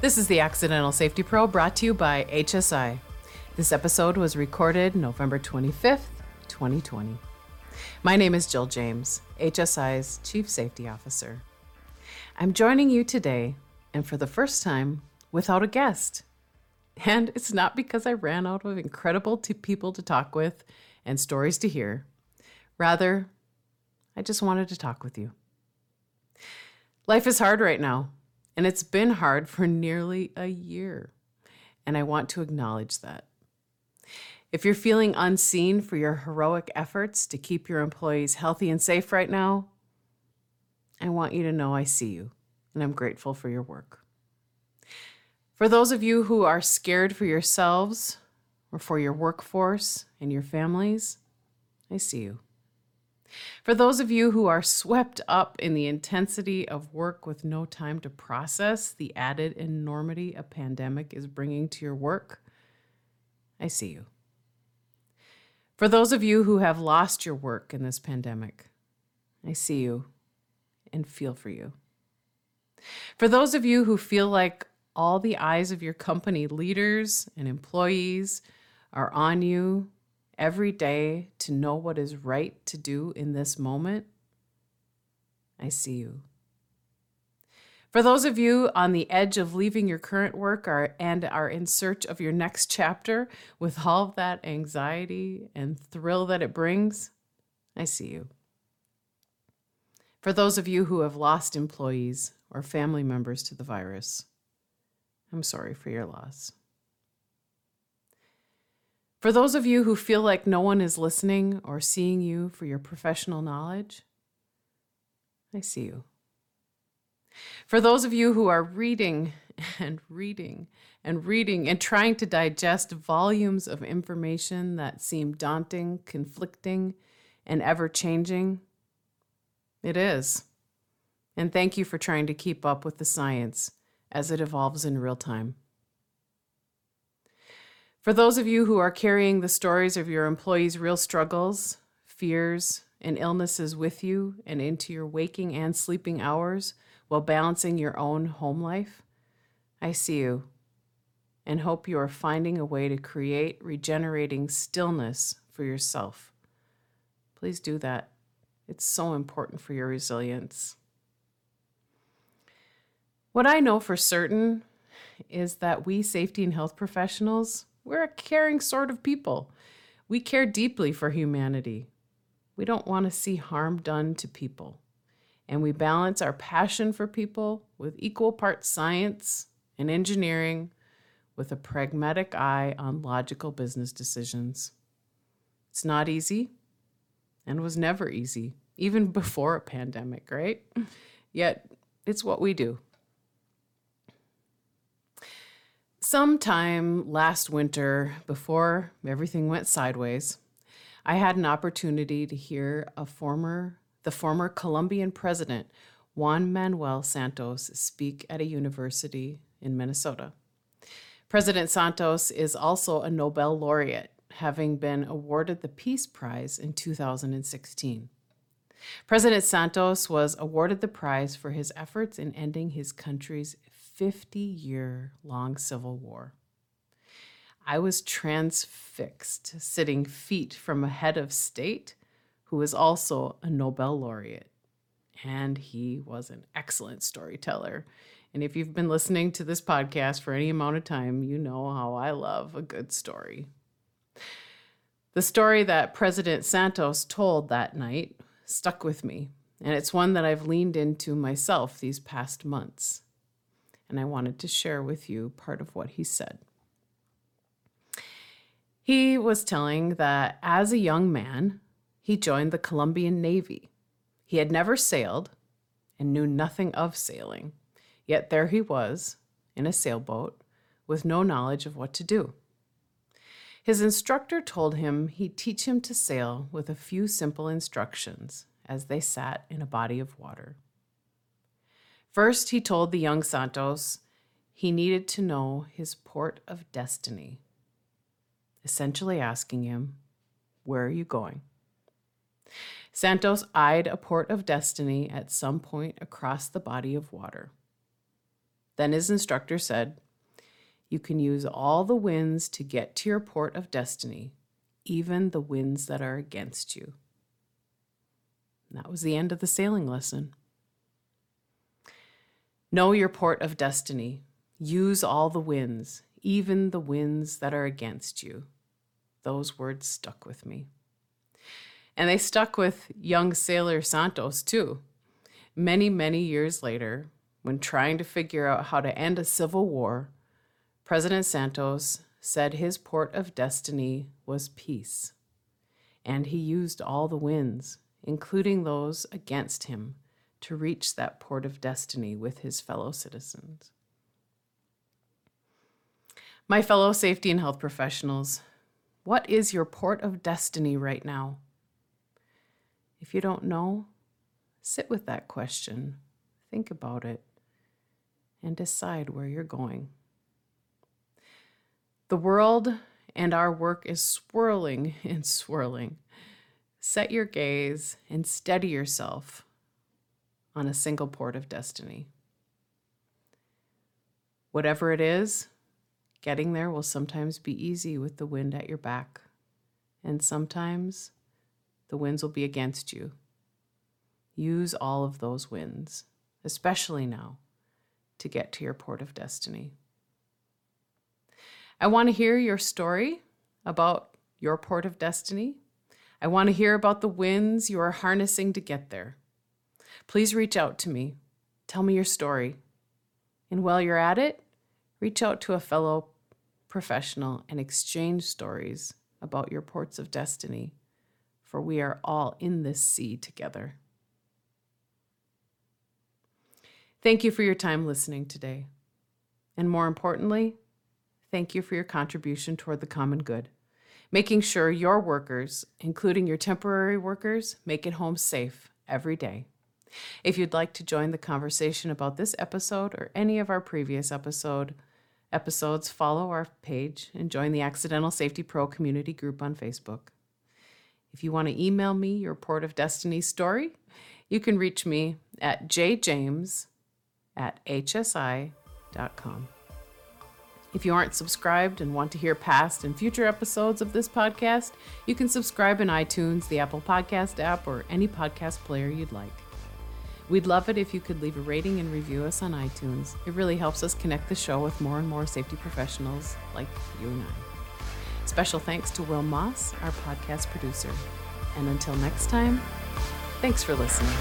This is the Accidental Safety Pro brought to you by HSI. This episode was recorded November 25th, 2020. My name is Jill James, HSI's Chief Safety Officer. I'm joining you today, and for the first time, without a guest. And it's not because I ran out of incredible t- people to talk with and stories to hear. Rather, I just wanted to talk with you. Life is hard right now, and it's been hard for nearly a year. And I want to acknowledge that. If you're feeling unseen for your heroic efforts to keep your employees healthy and safe right now, I want you to know I see you and I'm grateful for your work. For those of you who are scared for yourselves or for your workforce and your families, I see you. For those of you who are swept up in the intensity of work with no time to process the added enormity a pandemic is bringing to your work, I see you. For those of you who have lost your work in this pandemic, I see you and feel for you. For those of you who feel like all the eyes of your company leaders and employees are on you every day to know what is right to do in this moment, I see you. For those of you on the edge of leaving your current work are, and are in search of your next chapter with all of that anxiety and thrill that it brings, I see you. For those of you who have lost employees or family members to the virus, I'm sorry for your loss. For those of you who feel like no one is listening or seeing you for your professional knowledge, I see you. For those of you who are reading and reading and reading and trying to digest volumes of information that seem daunting, conflicting, and ever changing, it is. And thank you for trying to keep up with the science as it evolves in real time. For those of you who are carrying the stories of your employees' real struggles, fears, and illnesses with you and into your waking and sleeping hours while balancing your own home life, I see you and hope you are finding a way to create regenerating stillness for yourself. Please do that. It's so important for your resilience. What I know for certain is that we safety and health professionals we're a caring sort of people. We care deeply for humanity. We don't want to see harm done to people. And we balance our passion for people with equal parts science and engineering with a pragmatic eye on logical business decisions. It's not easy and was never easy, even before a pandemic, right? Yet it's what we do. Sometime last winter, before everything went sideways, I had an opportunity to hear a former, the former Colombian president, Juan Manuel Santos, speak at a university in Minnesota. President Santos is also a Nobel laureate, having been awarded the Peace Prize in 2016. President Santos was awarded the prize for his efforts in ending his country's 50 year long civil war. I was transfixed, sitting feet from a head of state who was also a Nobel laureate. And he was an excellent storyteller. And if you've been listening to this podcast for any amount of time, you know how I love a good story. The story that President Santos told that night stuck with me, and it's one that I've leaned into myself these past months and I wanted to share with you part of what he said. He was telling that as a young man, he joined the Colombian Navy. He had never sailed and knew nothing of sailing, yet there he was in a sailboat with no knowledge of what to do. His instructor told him he'd teach him to sail with a few simple instructions as they sat in a body of water. First, he told the young Santos he needed to know his port of destiny, essentially asking him, Where are you going? Santos eyed a port of destiny at some point across the body of water. Then his instructor said, You can use all the winds to get to your port of destiny, even the winds that are against you. And that was the end of the sailing lesson. Know your port of destiny. Use all the winds, even the winds that are against you. Those words stuck with me. And they stuck with young sailor Santos too. Many, many years later, when trying to figure out how to end a civil war, President Santos said his port of destiny was peace. And he used all the winds, including those against him, to reach that port of destiny with his fellow citizens. My fellow safety and health professionals, what is your port of destiny right now? If you don't know, sit with that question, think about it, and decide where you're going. The world and our work is swirling and swirling. Set your gaze and steady yourself on a single port of destiny. Whatever it is, getting there will sometimes be easy with the wind at your back, and sometimes the winds will be against you. Use all of those winds, especially now, to get to your port of destiny. I want to hear your story about your port of destiny. I want to hear about the winds you are harnessing to get there. Please reach out to me. Tell me your story. And while you're at it, reach out to a fellow professional and exchange stories about your ports of destiny for we are all in this sea together. Thank you for your time listening today. And more importantly, thank you for your contribution toward the common good, making sure your workers, including your temporary workers, make it home safe every day. If you'd like to join the conversation about this episode or any of our previous episode episodes, follow our page and join the Accidental Safety Pro community group on Facebook. If you want to email me your Port of Destiny story, you can reach me at jjames at hsi.com. If you aren't subscribed and want to hear past and future episodes of this podcast, you can subscribe in iTunes, the Apple Podcast app, or any podcast player you'd like. We'd love it if you could leave a rating and review us on iTunes. It really helps us connect the show with more and more safety professionals like you and I. Special thanks to Will Moss, our podcast producer. And until next time, thanks for listening.